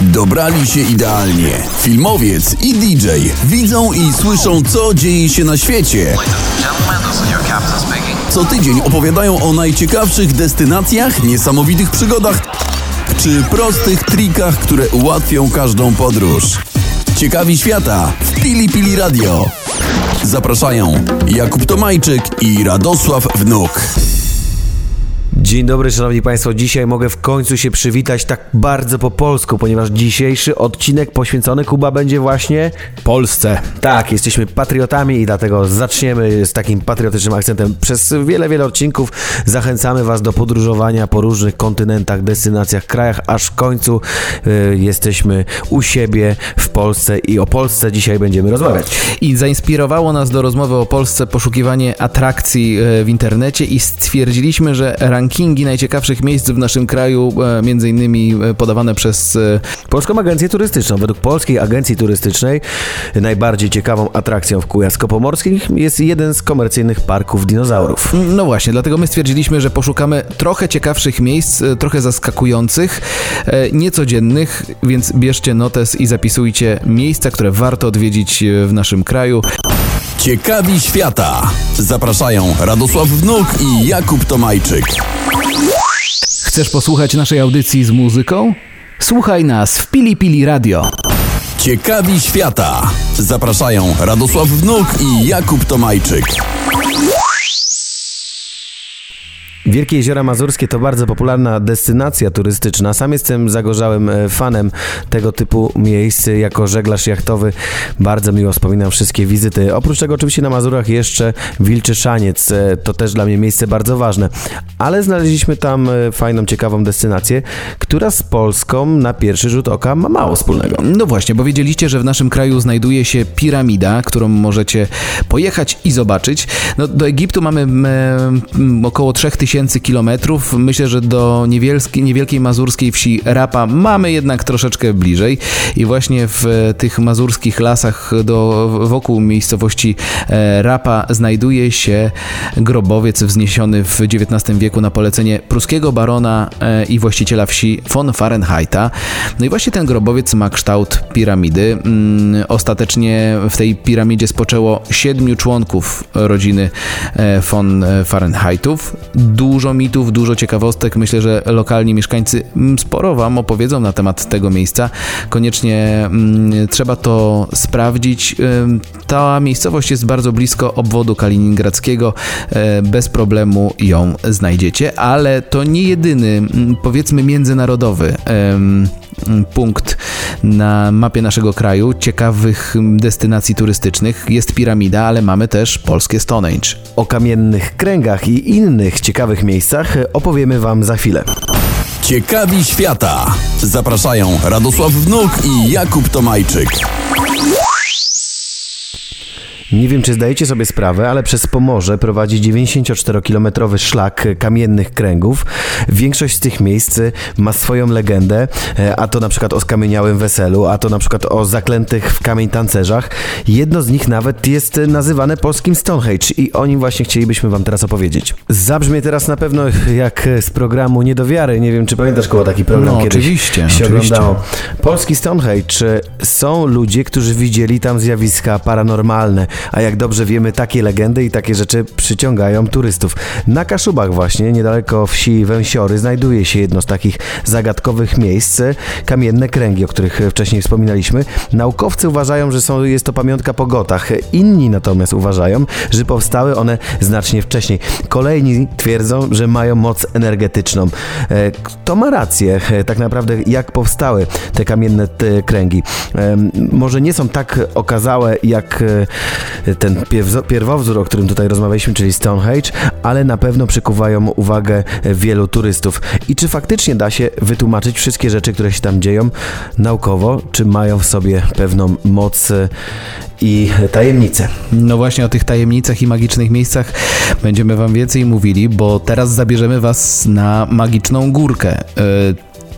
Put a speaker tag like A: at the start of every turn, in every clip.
A: Dobrali się idealnie. Filmowiec i DJ widzą i słyszą, co dzieje się na świecie. Co tydzień opowiadają o najciekawszych destynacjach, niesamowitych przygodach czy prostych trikach, które ułatwią każdą podróż. Ciekawi świata w Pili Pili Radio. Zapraszają Jakub Tomajczyk i Radosław Wnuk.
B: Dzień dobry, szanowni państwo. Dzisiaj mogę w końcu się przywitać tak bardzo po polsku, ponieważ dzisiejszy odcinek poświęcony Kuba będzie właśnie Polsce. Tak, jesteśmy patriotami i dlatego zaczniemy z takim patriotycznym akcentem. Przez wiele, wiele odcinków zachęcamy was do podróżowania po różnych kontynentach, destynacjach, krajach, aż w końcu y, jesteśmy u siebie w Polsce i o Polsce dzisiaj będziemy rozmawiać.
C: I zainspirowało nas do rozmowy o Polsce poszukiwanie atrakcji e, w internecie i stwierdziliśmy, że rankingi najciekawszych miejsc w naszym kraju, e, między innymi e, podawane przez e,
B: Polską Agencję Turystyczną. Według Polskiej Agencji Turystycznej najbardziej ciekawą atrakcją w Kujawsko-Pomorskim jest jeden z komercyjnych parków dinozaurów.
C: No właśnie, dlatego my stwierdziliśmy, że poszukamy trochę ciekawszych miejsc, trochę zaskakujących, niecodziennych, więc bierzcie notes i zapisujcie miejsca, które warto odwiedzić w naszym kraju.
A: Ciekawi świata. Zapraszają Radosław Wnuk i Jakub Tomajczyk.
C: Chcesz posłuchać naszej audycji z muzyką? Słuchaj nas w Pili Pili Radio.
A: Ciekawi świata. Zapraszają Radosław Wnuk i Jakub Tomajczyk.
B: Wielkie Jeziora Mazurskie to bardzo popularna destynacja turystyczna. Sam jestem zagorzałym e, fanem tego typu miejsc. Jako żeglarz jachtowy bardzo miło wspominam wszystkie wizyty. Oprócz tego oczywiście na Mazurach jeszcze Wilczy Szaniec. E, To też dla mnie miejsce bardzo ważne. Ale znaleźliśmy tam e, fajną, ciekawą destynację, która z Polską na pierwszy rzut oka ma mało wspólnego.
C: No właśnie, bo wiedzieliście, że w naszym kraju znajduje się piramida, którą możecie pojechać i zobaczyć. No, do Egiptu mamy mm, około 3000 kilometrów. Myślę, że do niewielskiej, niewielkiej mazurskiej wsi Rapa mamy jednak troszeczkę bliżej. I właśnie w tych mazurskich lasach do, wokół miejscowości e, Rapa znajduje się grobowiec wzniesiony w XIX wieku na polecenie pruskiego barona e, i właściciela wsi von Fahrenheita. No i właśnie ten grobowiec ma kształt piramidy. Mm, Ostatecznie w tej piramidzie spoczęło siedmiu członków rodziny e, von Fahrenheitów. Dużo mitów, dużo ciekawostek. Myślę, że lokalni mieszkańcy mm, sporo Wam opowiedzą na temat tego miejsca. Koniecznie mm, trzeba to sprawdzić. Ta miejscowość jest bardzo blisko obwodu kaliningradzkiego. E, Bez problemu ją znajdziecie, ale to nie jedyny, mm, powiedzmy, międzynarodowy punkt na mapie naszego kraju ciekawych destynacji turystycznych. Jest piramida, ale mamy też polskie Stonehenge.
B: O kamiennych kręgach i innych ciekawych miejscach opowiemy Wam za chwilę.
A: Ciekawi świata. Zapraszają Radosław Wnuk i Jakub Tomajczyk.
B: Nie wiem, czy zdajecie sobie sprawę, ale przez Pomorze prowadzi 94-kilometrowy szlak kamiennych kręgów. Większość z tych miejsc ma swoją legendę, e, a to na przykład o skamieniałym weselu, a to na przykład o zaklętych w kamień tancerzach. Jedno z nich nawet jest nazywane polskim Stonehenge i o nim właśnie chcielibyśmy wam teraz opowiedzieć. Zabrzmie teraz na pewno jak z programu Niedowiary. Nie wiem, czy pamiętasz koło taki program
C: No, oczywiście,
B: się
C: oczywiście.
B: oglądało. Polski Stonehenge są ludzie, którzy widzieli tam zjawiska paranormalne, a jak dobrze wiemy, takie legendy i takie rzeczy przyciągają turystów. Na Kaszubach właśnie, niedaleko wsi Węsiory, znajduje się jedno z takich zagadkowych miejsc, kamienne kręgi, o których wcześniej wspominaliśmy. Naukowcy uważają, że są, jest to pamiątka po gotach, inni natomiast uważają, że powstały one znacznie wcześniej. Kolejni twierdzą, że mają moc energetyczną. E, Kto ma rację? E, Tak naprawdę jak powstały te kamienne kręgi? Może nie są tak okazałe jak e, ten pierw- pierwowzór, o którym tutaj rozmawialiśmy, czyli Stonehenge, ale na pewno przykuwają uwagę wielu turystów. I czy faktycznie da się wytłumaczyć wszystkie rzeczy, które się tam dzieją naukowo, czy mają w sobie pewną moc e, i tajemnicę?
C: No właśnie o tych tajemnicach i magicznych miejscach będziemy Wam więcej mówili, bo teraz zabierzemy Was na magiczną górkę.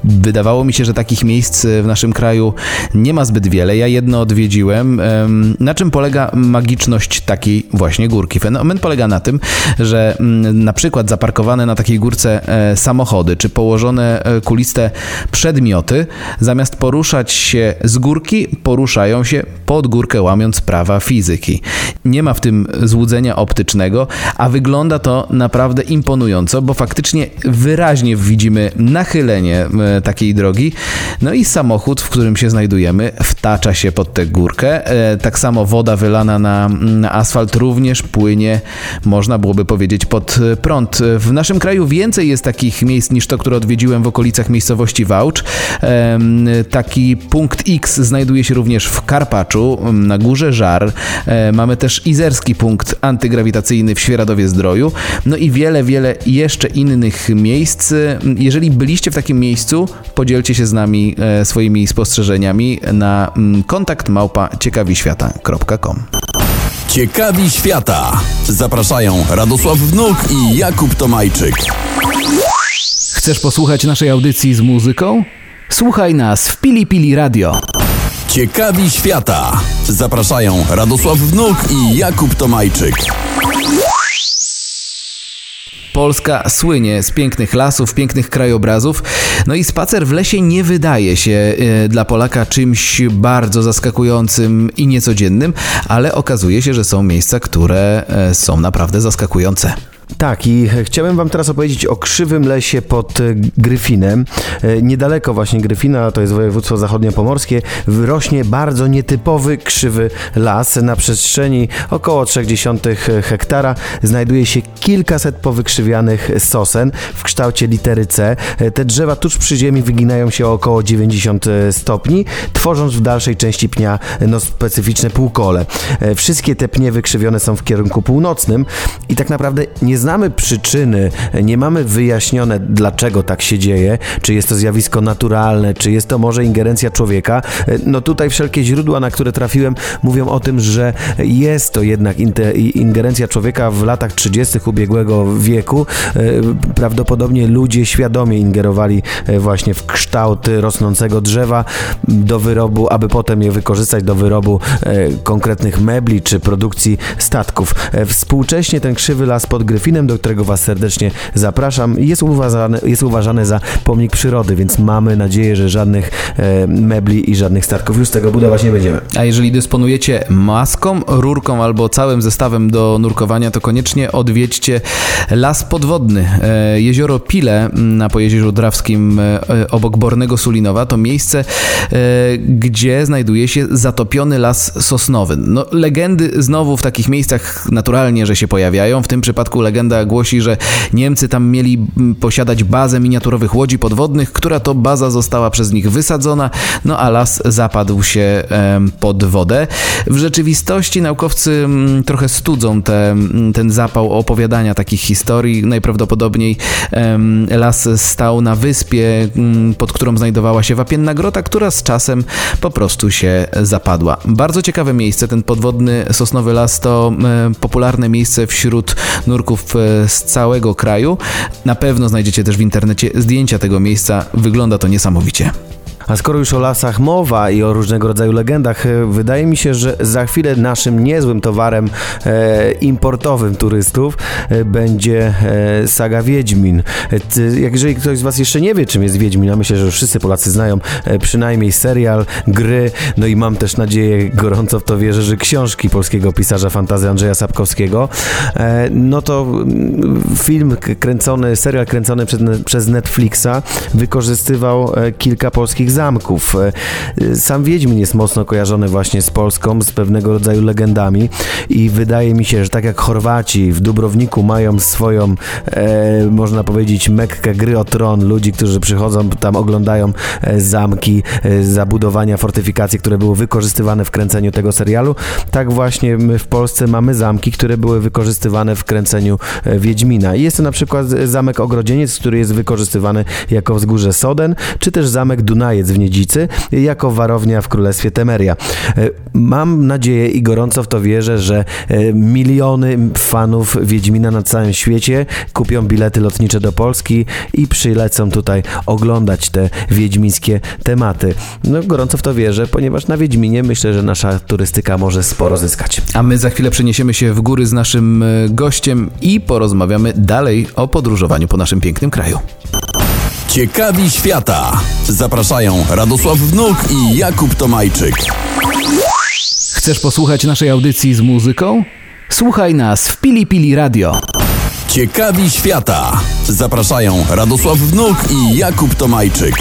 C: E, Wydawało mi się, że takich miejsc w naszym kraju nie ma zbyt wiele. Ja jedno odwiedziłem. Em, Na czym polega magiczność takiej właśnie górki? Fenomen polega na tym, że mm, na przykład zaparkowane na takiej górce e, samochody, czy położone e, kuliste przedmioty, zamiast poruszać się z górki, poruszają się pod górkę, łamiąc prawa fizyki. Nie ma w tym złudzenia optycznego, a wygląda to naprawdę imponująco, bo faktycznie wyraźnie widzimy nachylenie e, takiej drogi. No i samochód, w którym się znajdujemy, wtacza się pod tę górkę. E, Tak samo woda wylana na, na asfalt również płynie, można byłoby powiedzieć, pod e, prąd. W naszym kraju więcej jest takich miejsc niż to, które odwiedziłem w okolicach miejscowości Wałcz. Taki punkt X znajduje się również w Karpaczu, na górze Żar. E, Mamy też izerski punkt antygrawitacyjny w Świeradowie Zdroju. No i wiele, wiele jeszcze innych miejsc. Jeżeli byliście w takim miejscu, podzielcie się z nami e, swoimi spostrzeżeniami na mm, kontakt małpa ciekawiświata.com.
A: Ciekawi świata. Zapraszają Radosław Wnuk i Jakub Tomajczyk.
C: Chcesz posłuchać naszej audycji z muzyką? Słuchaj nas w Pili Pili Radio.
A: Ciekawi świata. Zapraszają Radosław Wnuk i Jakub Tomajczyk.
C: Polska słynie z pięknych lasów, pięknych krajobrazów. No i spacer w lesie nie wydaje się e, dla Polaka czymś bardzo zaskakującym i niecodziennym, ale okazuje się, że są miejsca, które e, są naprawdę zaskakujące.
B: Tak, i chciałem Wam teraz opowiedzieć o krzywym lesie pod e, Gryfinem. E, Niedaleko właśnie Gryfina, to jest województwo zachodniopomorskie, rośnie bardzo nietypowy krzywy las. Na przestrzeni około 0,3 hektara znajduje się kilkaset powykrzywianych sosen w kształcie litery C. E, Te drzewa tuż przy ziemi wyginają się o około 90 stopni, tworząc w dalszej części pnia no, specyficzne półkole. E, Wszystkie te pnie wykrzywione są w kierunku północnym i tak naprawdę nie znamy przyczyny, nie mamy wyjaśnione dlaczego tak się dzieje, czy jest to zjawisko naturalne, czy jest to może ingerencja człowieka. E, No tutaj wszelkie źródła, na które trafiłem, mówią o tym, że jest to jednak ingerencja człowieka w latach 30. ubiegłego wieku. E, Prawdopodobnie ludzie świadomie ingerowali e, właśnie w kształt rosnącego drzewa do wyrobu, aby potem je wykorzystać do wyrobu konkretnych mebli czy produkcji statków. Współcześnie ten krzywy las pod Gryfinem, do którego Was serdecznie zapraszam, jest uważany, jest uważany za pomnik przyrody, więc mamy nadzieję, że żadnych e, mebli i żadnych statków już z tego budować nie będziemy.
C: A jeżeli dysponujecie maską, rurką albo całym zestawem do nurkowania, to koniecznie odwiedźcie las podwodny. E, Jezioro Pile na Pojezierzu Drawskim e, obok Bornego Sulinowa to miejsce, e, gdzie znajduje się zatopiony las sosnowy. No, legendy znowu w takich miejscach naturalnie, że się pojawiają. W tym przypadku legenda głosi, że Niemcy tam mieli mm, posiadać bazę miniaturowych łodzi podwodnych, która to baza została przez nich wysadzona, no a las zapadł się pod wodę. W rzeczywistości naukowcy mm, trochę studzą te, mm, ten zapał opowiadania takich historii. Najprawdopodobniej las stał na wyspie, pod którą znajdowała się wapienna grota, która z czasem po prostu się zapadła. Bardzo ciekawe miejsce, ten podwodny sosnowy las to popularne miejsce wśród nurków e, z całego kraju. Na pewno znajdziecie też w internecie zdjęcia tego miejsca. Wygląda to niesamowicie.
B: A skoro już o lasach mowa i o różnego rodzaju legendach, e, wydaje mi się, że za chwilę naszym niezłym towarem e, importowym turystów e, będzie e, saga Wiedźmin. E, jak- Jeżeli ktoś z Was jeszcze nie wie, czym jest Wiedźmin, a myślę, że wszyscy Polacy znają e, przynajmniej serial, gry, no i mam też nadzieję, gorąco w to wierzę, że książki polskiego pisarza fantazy Andrzeja Sapkowskiego, no to mm, film kręcony, serial kręcony przez, przez Netflixa wykorzystywał kilka polskich zamków. E, Sam Wiedźmin jest mocno kojarzony właśnie z Polską, z pewnego rodzaju legendami i wydaje mi się, że tak jak Chorwaci w Dubrowniku mają swoją, e, można powiedzieć, mekkę gry o tron, ludzi, którzy przychodzą, tam oglądają e, zamki, e, zabudowania, fortyfikacje, które były wykorzystywane w kręceniu tego serialu, tak właśnie my w Polsce mamy zamki, które były wykorzystywane w kręceniu Wiedźmina. Jest to na przykład zamek Ogrodzieniec, który jest wykorzystywany jako wzgórze Soden, czy też zamek Dunajec W Niedzicy jako warownia w Królestwie Temeria. E, Mam nadzieję i gorąco w to wierzę, że e, miliony fanów Wiedźmina na całym świecie kupią bilety lotnicze do Polski i przylecą tutaj oglądać te wiedźmińskie tematy. No gorąco w to wierzę, ponieważ na Wiedźminie myślę, że nasza turystyka może sporo zyskać.
C: A my za chwilę przeniesiemy się w góry z naszym e, gościem i porozmawiamy dalej o podróżowaniu po naszym pięknym kraju.
A: Ciekawi świata. Zapraszają Radosław Wnuk i Jakub Tomajczyk.
C: Chcesz posłuchać naszej audycji z muzyką? Słuchaj nas w Pili Pili Radio.
A: Ciekawi świata. Zapraszają Radosław Wnuk i Jakub Tomajczyk.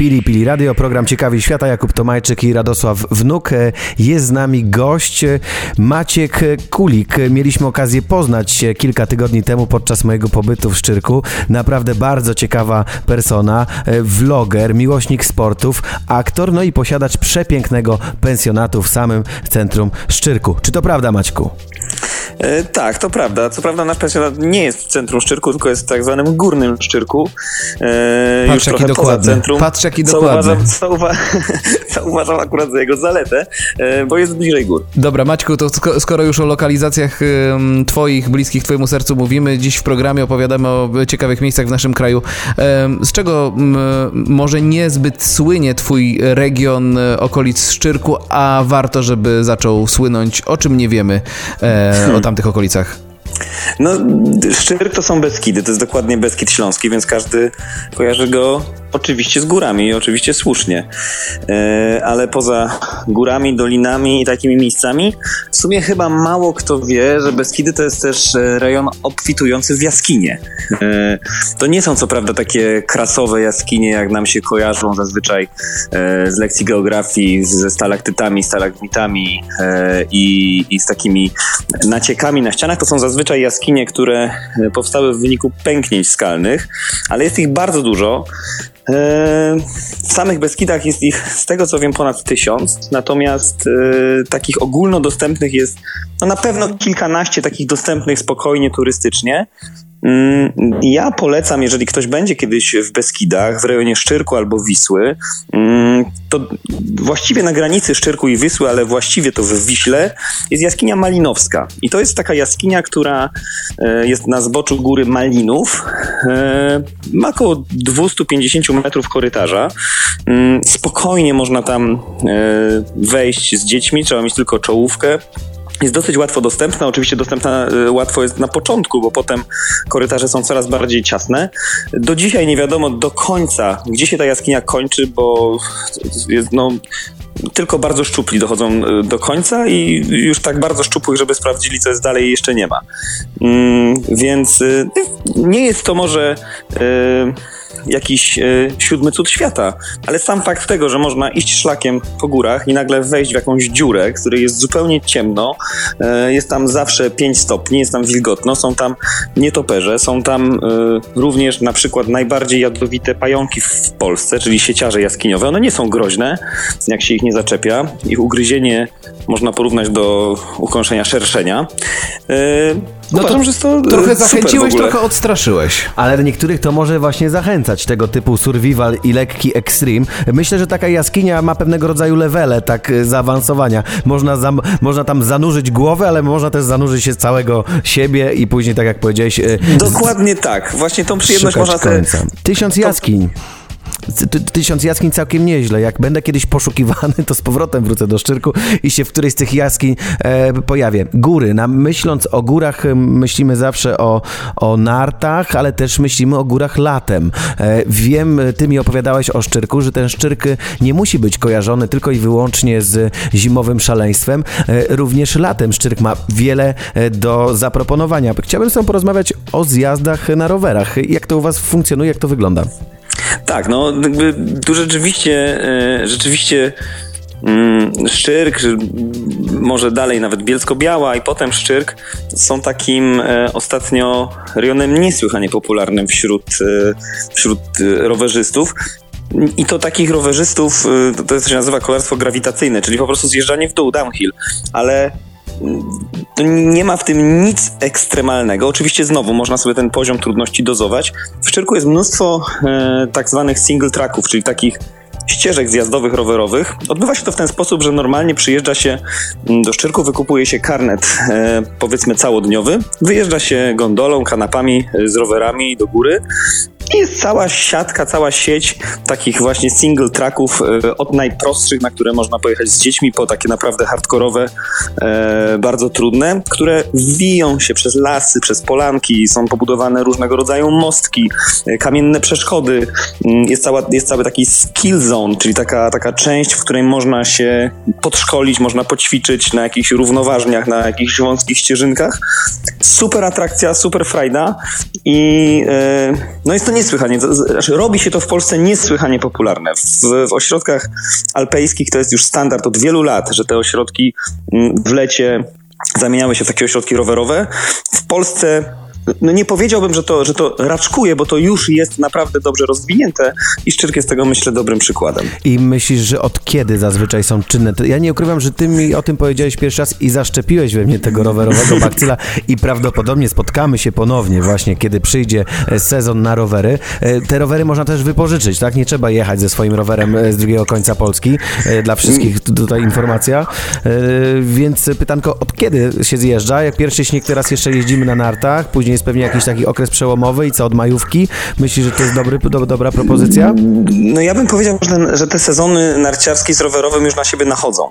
B: Pili Pili Radio, program Ciekawi Świata, Jakub Tomajczyk i Radosław Wnuk. E, Jest z nami gość e, Maciek Kulik. Mieliśmy okazję poznać się kilka tygodni temu podczas mojego pobytu w Szczyrku. Naprawdę bardzo ciekawa persona, e, vloger, miłośnik sportów, aktor, no i posiadacz przepięknego pensjonatu w samym centrum Szczyrku. Czy to prawda, Maćku?
D: E, tak, to prawda. Co prawda nasz pensjonat nie jest w centrum Szczyrku, tylko jest w tak zwanym górnym Szczyrku. E,
C: Patrz,
D: już trochę
C: dokładny.
D: poza centrum.
C: Patrz, jaki
D: co
C: dokładny.
D: Uważam, co, uwa- co uważam akurat za jego zaletę, e, bo jest bliżej gór.
C: Dobra, Maćku, to sko- skoro już o lokalizacjach twoich, bliskich twojemu sercu mówimy, dziś w programie opowiadamy o ciekawych miejscach w naszym kraju. Z czego może niezbyt słynie twój region okolic Szczyrku, a warto, żeby zaczął słynąć, o czym nie wiemy tamtych okolicach?
D: No, Szczyrk to są Beskidy, to jest dokładnie Beskid Śląski, więc każdy kojarzy go oczywiście z górami i oczywiście słusznie. E, ale poza górami, dolinami i takimi miejscami, w sumie chyba mało kto wie, że Beskidy to jest też e, rejon obfitujący w jaskinie. E, to nie są co prawda takie krasowe jaskinie, jak nam się kojarzą zazwyczaj e, z lekcji geografii, ze stalaktytami, stalagmitami i, i z takimi naciekami na ścianach. To są zazwyczaj jaskinie, które e, powstały w wyniku pęknięć skalnych, ale jest ich bardzo dużo. E, W samych Beskidach jest ich, z tego co wiem, ponad tysiąc, natomiast e, takich ogólnodostępnych jest no na pewno kilkanaście takich dostępnych spokojnie turystycznie. Mm, Ja polecam, jeżeli ktoś będzie kiedyś w Beskidach, w rejonie Szczyrku albo Wisły, mm, to właściwie na granicy Szczyrku i Wisły, ale właściwie to w Wiśle, jest jaskinia Malinowska. I to jest taka jaskinia, która e, jest na zboczu góry Malinów. E, Ma około 250 metrów korytarza. Mm, Spokojnie można tam e, wejść z dziećmi, trzeba mieć tylko czołówkę. Jest dosyć łatwo dostępna, oczywiście dostępna y, łatwo jest na początku, bo potem korytarze są coraz bardziej ciasne. Do dzisiaj nie wiadomo do końca, gdzie się ta jaskinia kończy, bo jest, no, tylko bardzo szczupli dochodzą y, do końca i już tak bardzo szczupłych, żeby sprawdzili, co jest dalej, jeszcze nie ma. Mm, więc y, nie jest to może jakiś y, siódmy cud świata, ale sam fakt tego, że można iść szlakiem po górach i nagle wejść w jakąś dziurę, w której jest zupełnie ciemno, y, jest tam zawsze 5 stopni, jest tam wilgotno, są tam nietoperze, są tam y, również na przykład najbardziej jadowite pająki w Polsce, czyli sieciarze jaskiniowe. One nie są groźne, jak się ich nie zaczepia. Ich ugryzienie można porównać do ukąszenia szerszenia.
C: No to
D: uważam, że jest to y,
C: Trochę
D: super
C: zachęciłeś, trochę odstraszyłeś.
B: Ale niektórych to może właśnie zachęcać, tego typu survival i lekki extreme. Myślę, że taka jaskinia ma pewnego rodzaju levele, tak y, zaawansowania. Można, zam, można tam zanurzyć głowę, ale można też zanurzyć się całego siebie i później, tak jak powiedziałeś, y,
D: Dokładnie tak. Właśnie tą przyjemność można
B: końca. Tysiąc jaskiń. Ty- Tysiąc jaskiń całkiem nieźle. Jak będę kiedyś poszukiwany, to z powrotem wrócę do Szczyrku i się w którejś z tych jaskiń e, pojawię. Góry. Na, myśląc o górach, e, myślimy zawsze o, o nartach, ale też myślimy o górach latem. E, wiem, ty mi opowiadałeś o Szczyrku, że ten Szczyrk nie musi być kojarzony tylko i wyłącznie z zimowym szaleństwem. E, również latem Szczyrk ma wiele e, do zaproponowania. Chciałbym z porozmawiać o zjazdach na rowerach. Jak to u was funkcjonuje, jak to wygląda?
D: Tak, no jakby tu rzeczywiście, e, rzeczywiście mm, Szczyrk, że- może dalej nawet Bielsko-Biała i potem Szczyrk są takim e, ostatnio rejonem niesłychanie popularnym wśród, e, wśród rowerzystów. I to takich rowerzystów, to, to się nazywa kolarstwo grawitacyjne, czyli po prostu zjeżdżanie w dół, downhill. Ale to nie ma w tym nic ekstremalnego. Oczywiście znowu można sobie ten poziom trudności dozować. W Szczyrku jest mnóstwo e, tak zwanych single tracków, czyli takich ścieżek zjazdowych, rowerowych. Odbywa się to w ten sposób, że normalnie przyjeżdża się mm, do Szczyrku, wykupuje się karnet e, powiedzmy całodniowy, wyjeżdża się gondolą, kanapami e, z rowerami do góry i jest cała siatka, cała sieć takich właśnie single tracków e, od najprostszych, na które można pojechać z dziećmi, po takie naprawdę hardkorowe, e, bardzo trudne, które wiją się przez lasy, przez polanki, są pobudowane różnego rodzaju mostki, e, kamienne przeszkody. Mm, Jest, cała, jest cały taki skill zone, czyli taka, taka część, w której można się podszkolić, można poćwiczyć na jakichś równoważniach, na jakichś wąskich ścieżynkach. Super atrakcja, super frajda i no jest to niesłychanie, znaczy robi się to w Polsce niesłychanie popularne. W, w ośrodkach alpejskich to jest już standard od wielu lat, że te ośrodki mm, w lecie zamieniały się w takie ośrodki rowerowe. W Polsce no nie powiedziałbym, że to, że to raczkuje, bo to już jest naprawdę dobrze rozwinięte i Szczyrk jest tego, myślę, dobrym przykładem.
B: I myślisz, że od kiedy zazwyczaj są czynne? Ja nie ukrywam, że ty mi o tym powiedziałeś pierwszy raz i zaszczepiłeś we mnie tego rowerowego bakcyla i prawdopodobnie spotkamy się ponownie właśnie, kiedy przyjdzie e, sezon na rowery. E, Te rowery można też wypożyczyć, tak? Nie trzeba jechać ze swoim rowerem e, z drugiego końca Polski. Dla wszystkich tutaj informacja. Więc pytanko, od kiedy się zjeżdża? Jak pierwszy śnieg, teraz jeszcze jeździmy na nartach, później jest pewnie jakiś taki okres przełomowy i co, od majówki? Myślisz, że to jest dobry, do, dobra propozycja?
D: No ja bym powiedział, że, ten, że te sezony narciarskie z rowerowym już na siebie nachodzą.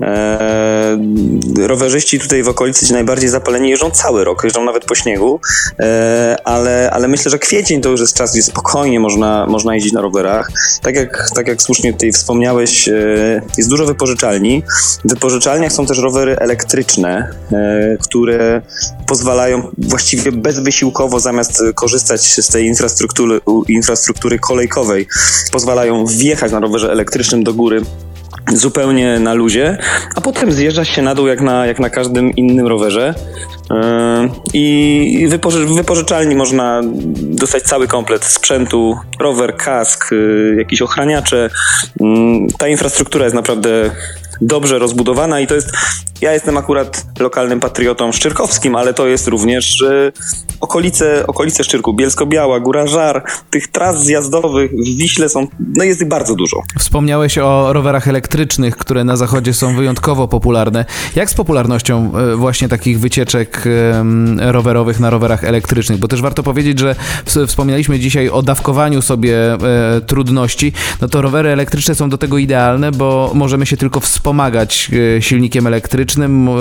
D: Eee, rowerzyści tutaj w okolicy ci najbardziej zapaleni jeżdżą cały rok, jeżdżą nawet po śniegu, eee, ale, ale myślę, że kwiecień to już jest czas, gdzie spokojnie można, można jeździć na rowerach. Tak jak, tak jak słusznie tutaj wspomniałeś, eee, jest dużo wypożyczalni. W wypożyczalniach są też rowery elektryczne, eee, które pozwalają właściwie bezwysiłkowo, zamiast e, korzystać z tej infrastruktury, infrastruktury kolejkowej, pozwalają wjechać na rowerze elektrycznym do góry zupełnie na luzie, a potem zjeżdża się na dół jak na, jak na każdym innym rowerze. Yy, I wypoży, wypożyczalni można dostać cały komplet sprzętu, rower, kask, yy, jakieś ochraniacze. Yy, Ta infrastruktura jest naprawdę dobrze rozbudowana i to jest, ja jestem akurat lokalnym patriotą szczyrkowskim, ale to jest również yy, okolice, okolice Szczyrku, Bielsko-Biała, Góra Żar, tych tras zjazdowych w Wiśle są, no jest ich bardzo dużo.
C: Wspomniałeś o rowerach elektrycznych, które na zachodzie są wyjątkowo popularne. Jak z popularnością e, właśnie takich wycieczek rowerowych na rowerach elektrycznych? Bo też warto powiedzieć, że ws- wspominaliśmy dzisiaj o dawkowaniu sobie e, trudności. No to rowery elektryczne są do tego idealne, bo możemy się tylko wspomagać e, silnikiem elektrycznym, e,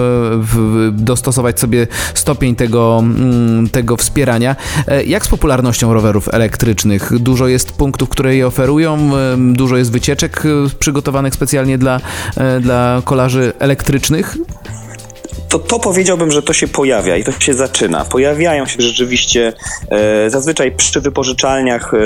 C: dostosować sobie stopień tego, mm, tego wspierania. E, Jak z popularnością rowerów elektrycznych? Dużo jest punktów, które je oferują, dużo jest wycieczek przygotowanych specjalnie dla, dla kolarzy elektrycznych.
D: to, to powiedziałbym, że to się pojawia i to się zaczyna. Pojawiają się rzeczywiście e, zazwyczaj przy wypożyczalniach e,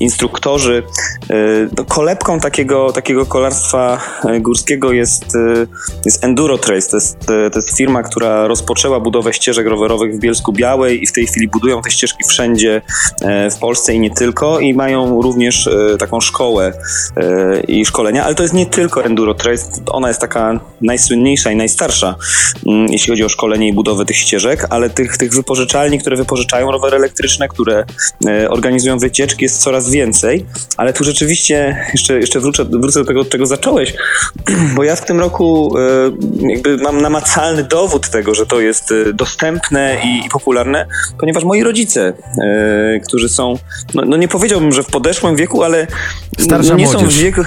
D: instruktorzy. E, no, kolebką takiego, takiego kolarstwa e, górskiego jest, e, jest Enduro Trace. To jest, to jest firma, która rozpoczęła budowę ścieżek rowerowych w Bielsku Białej i w tej chwili budują te ścieżki wszędzie e, w Polsce i nie tylko i mają również e, taką szkołę e, i szkolenia, ale to jest nie tylko Enduro Trace, ona jest taka najsłynniejsza i najstarsza, mm, jeśli chodzi o szkolenie i budowę tych ścieżek, ale tych, tych wypożyczalni, które wypożyczają rowery elektryczne, które organizują wycieczki jest coraz więcej, ale tu rzeczywiście jeszcze, jeszcze wrócę, wrócę do tego, od czego zacząłeś, bo ja w tym roku e, jakby mam namacalny dowód tego, że to jest e, dostępne i, i popularne, ponieważ moi rodzice, e, którzy są, no, no nie powiedziałbym, że w podeszłym wieku, ale
B: Starsza
D: no nie są
B: młodzież.
D: w wieku.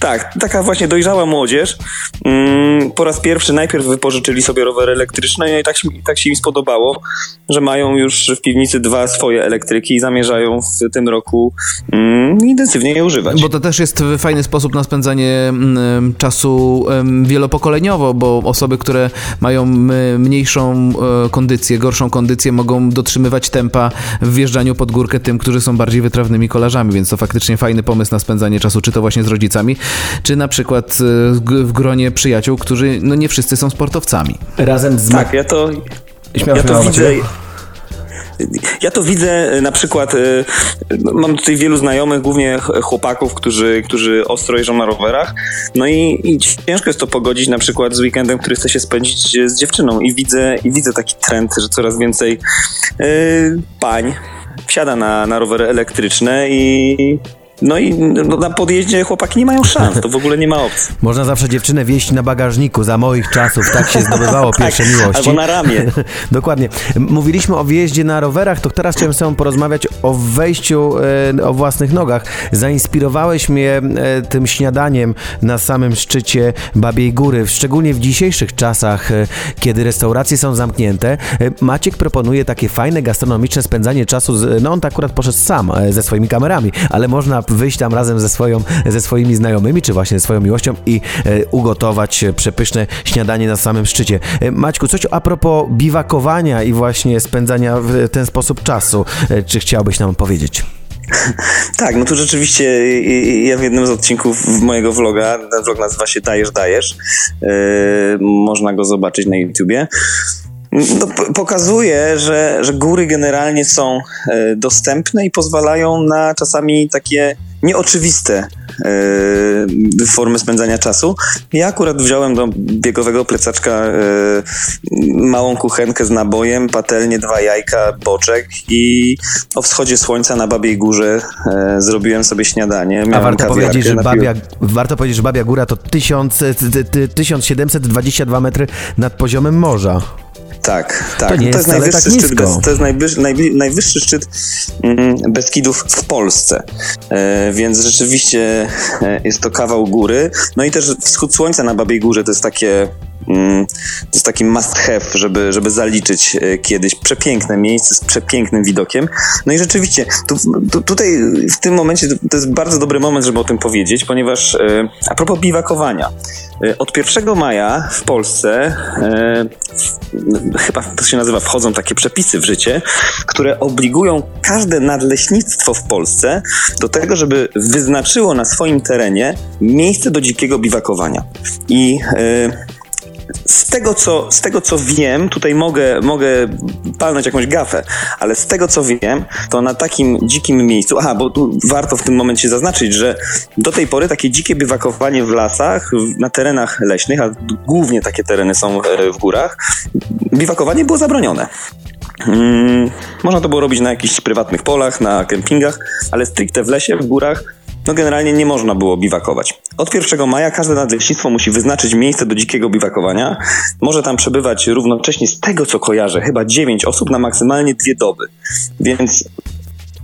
D: Tak, taka właśnie dojrzała młodzież. Mm, po raz pierwszy najpierw wypożyczyli sobie rowery elektryczne i tak, się- tak się im spodobało, że mają już w piwnicy dwa swoje elektryki i zamierzają w tym roku mm, intensywnie je używać.
C: Bo to też jest fajny sposób na spędzanie mm, czasu wielopokoleniowo, bo osoby, które mają mniejszą e, kondycję, gorszą kondycję, mogą dotrzymywać tempa w wjeżdżaniu pod górkę tym, którzy są bardziej wytrawnymi kolarzami, więc to faktycznie fajny pomysł na spędzanie czasu, czy to właśnie z rodzicami, czy na przykład g- w gronie przyjaciół, którzy no nie wszyscy są sportowcami.
B: Razem z
D: Tak, ja to,
B: Śmiało,
D: ja to
B: śmiało,
D: widzę. Ja to widzę na przykład, y, mam tutaj wielu znajomych, głównie ch- chłopaków, którzy, którzy ostro jeżdżą na rowerach, no i, i ciężko jest to pogodzić na przykład z weekendem, który chce się spędzić z dziewczyną i widzę, i widzę taki trend, że coraz więcej y, pań wsiada na, na rowery elektryczne i no i no, na podjeździe chłopaki nie mają szans, to w ogóle nie ma opcji.
B: Można zawsze dziewczynę wieść na bagażniku za moich czasów, tak się zdobywało pierwsze miłości.
D: Albo na ramię.
B: Dokładnie. Mówiliśmy o wjeździe na rowerach, to teraz chciałem z tobą porozmawiać o wejściu e, o własnych nogach. Zainspirowałeś mnie e, tym śniadaniem na samym szczycie Babiej Góry, szczególnie w dzisiejszych czasach, e, kiedy restauracje są zamknięte. E, Maciek proponuje takie fajne gastronomiczne spędzanie czasu, z, no on tak akurat poszedł sam e, ze swoimi kamerami, ale można wyjść tam razem ze, swoją, ze swoimi znajomymi, czy właśnie ze swoją miłością i e, ugotować e, przepyszne śniadanie na samym szczycie. E, Maćku, coś a propos biwakowania i właśnie spędzania w ten sposób czasu. E, Czy chciałbyś nam powiedzieć?
D: Tak, no tu rzeczywiście y, y, ja w jednym z odcinków mojego vloga, ten vlog nazywa się Dajesz, Dajesz, yy, można go zobaczyć na YouTubie, no, pokazuje, że, że góry generalnie są e, dostępne i pozwalają na czasami takie nieoczywiste e, formy spędzania czasu. Ja akurat wziąłem do biegowego plecaczka e, małą kuchenkę z nabojem, patelnię, dwa jajka, boczek i o wschodzie słońca na Babiej Górze zrobiłem sobie śniadanie.
B: A
D: Miałem
B: warto
D: kawiarkę,
B: powiedzieć, że Babia, warto powiedzieć, że Babia Góra to 1000, ty- ty- ty- 1722 metry nad poziomem morza.
D: Tak, tak.
B: To nie
D: No
B: jest wcale
D: najwyższy
B: tak
D: szczyt. Bez, to jest najwyższy, najwyższy szczyt mm, Beskidów w Polsce. E, więc rzeczywiście e, jest to kawał góry. No i też wschód słońca na Babiej Górze to jest takie. Mm, To jest taki must have, żeby, żeby zaliczyć e, kiedyś przepiękne miejsce z przepięknym widokiem. No i rzeczywiście, tu, tu, tutaj w tym momencie to, jest bardzo dobry moment, żeby o tym powiedzieć, ponieważ e, a propos biwakowania. E, Od 1 maja w Polsce chyba to się nazywa, wchodzą takie przepisy w życie, które obligują każde nadleśnictwo w Polsce do tego, żeby wyznaczyło na swoim terenie miejsce do dzikiego biwakowania. I z tego, co, z tego co wiem, tutaj mogę, mogę palnąć jakąś gafę, ale z tego co wiem, to na takim dzikim miejscu, aha, bo tu warto w tym momencie zaznaczyć, że do tej pory takie dzikie bywakowanie w lasach, na terenach leśnych, a głównie takie tereny są e, w górach, biwakowanie było zabronione. Mm, można to było robić na jakichś prywatnych polach, na kempingach, ale stricte w lesie, w górach, no generalnie nie można było biwakować. Od 1 maja każde nadleśnictwo musi wyznaczyć miejsce do dzikiego biwakowania. Może tam przebywać równocześnie, z tego co kojarzę, chyba 9 osób na maksymalnie dwie doby. Więc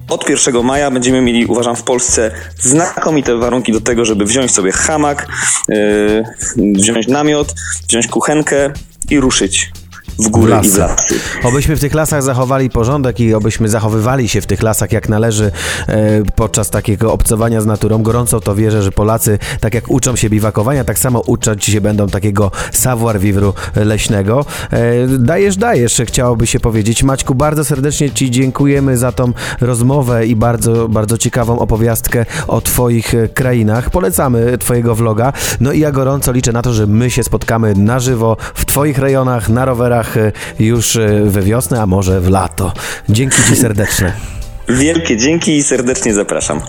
D: od 1 maja będziemy mieli, uważam, w Polsce znakomite warunki do tego, żeby wziąć sobie hamak, yy, wziąć namiot, wziąć kuchenkę i ruszyć w góry i w
B: Lasy.
D: lasy.
B: Obyśmy w tych lasach zachowali porządek i obyśmy zachowywali się w tych lasach jak należy e, podczas takiego obcowania z naturą. Gorąco to wierzę, że Polacy, tak jak uczą się biwakowania, tak samo uczyć się będą takiego savoir vivre leśnego. E, dajesz, dajesz, chciałoby się powiedzieć. Maćku, bardzo serdecznie Ci dziękujemy za tą rozmowę i bardzo, bardzo ciekawą opowiastkę o Twoich e, krainach. Polecamy Twojego vloga. No i ja gorąco liczę na to, że my się spotkamy na żywo w Twoich rejonach, na rowerach e, już e, we wiosnę, a może w lato. Dzięki Ci serdeczne.
D: Wielkie dzięki i serdecznie zapraszam.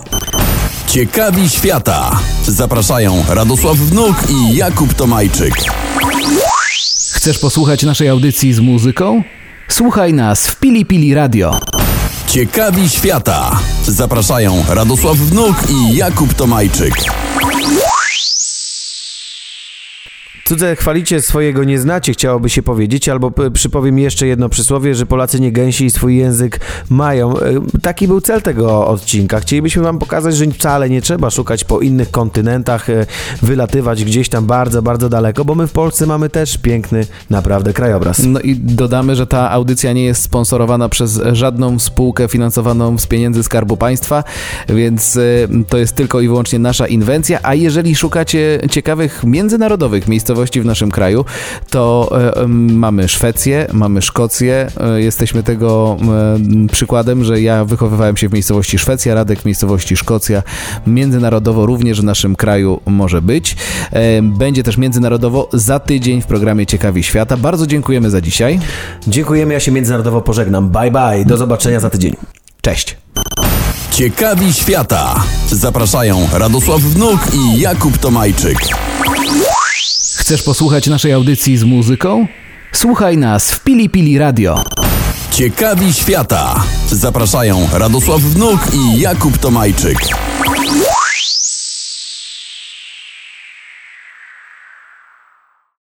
A: Ciekawi świata. Zapraszają Radosław Wnuk i Jakub Tomajczyk.
C: Chcesz posłuchać naszej audycji z muzyką? Słuchaj nas w Pili Pili Radio.
A: Ciekawi świata. Zapraszają Radosław Wnuk i Jakub Tomajczyk.
B: Cudze chwalicie, swojego nie znacie, chciałoby się powiedzieć, albo przypowiem jeszcze jedno przysłowie, że Polacy nie gęsi i swój język mają. E, Taki był cel tego odcinka. Chcielibyśmy wam pokazać, że wcale nie trzeba szukać po innych kontynentach, e, wylatywać gdzieś tam bardzo, bardzo daleko, bo my w Polsce mamy też piękny, naprawdę krajobraz.
C: No i dodamy, że ta audycja nie jest sponsorowana przez żadną spółkę finansowaną z pieniędzy Skarbu Państwa, więc y, to jest tylko i wyłącznie nasza inwencja. A jeżeli szukacie ciekawych międzynarodowych miejscowości miejscowości w naszym kraju, to e, mamy Szwecję, mamy Szkocję. E, jesteśmy tego em, przykładem, że ja wychowywałem się w miejscowości Szwecja, Radek w miejscowości Szkocja. Międzynarodowo również w naszym kraju może być. E, Będzie też międzynarodowo za tydzień w programie Ciekawi Świata. Bardzo dziękujemy za dzisiaj.
B: Dziękujemy, ja się międzynarodowo pożegnam. Bye bye, do zobaczenia za tydzień.
C: Cześć.
A: Ciekawi świata. Zapraszają Radosław Wnuk i Jakub Tomajczyk.
C: Chcesz posłuchać naszej audycji z muzyką? Słuchaj nas w Pili Pili Radio.
A: Ciekawi świata. Zapraszają Radosław Wnuk i Jakub Tomajczyk.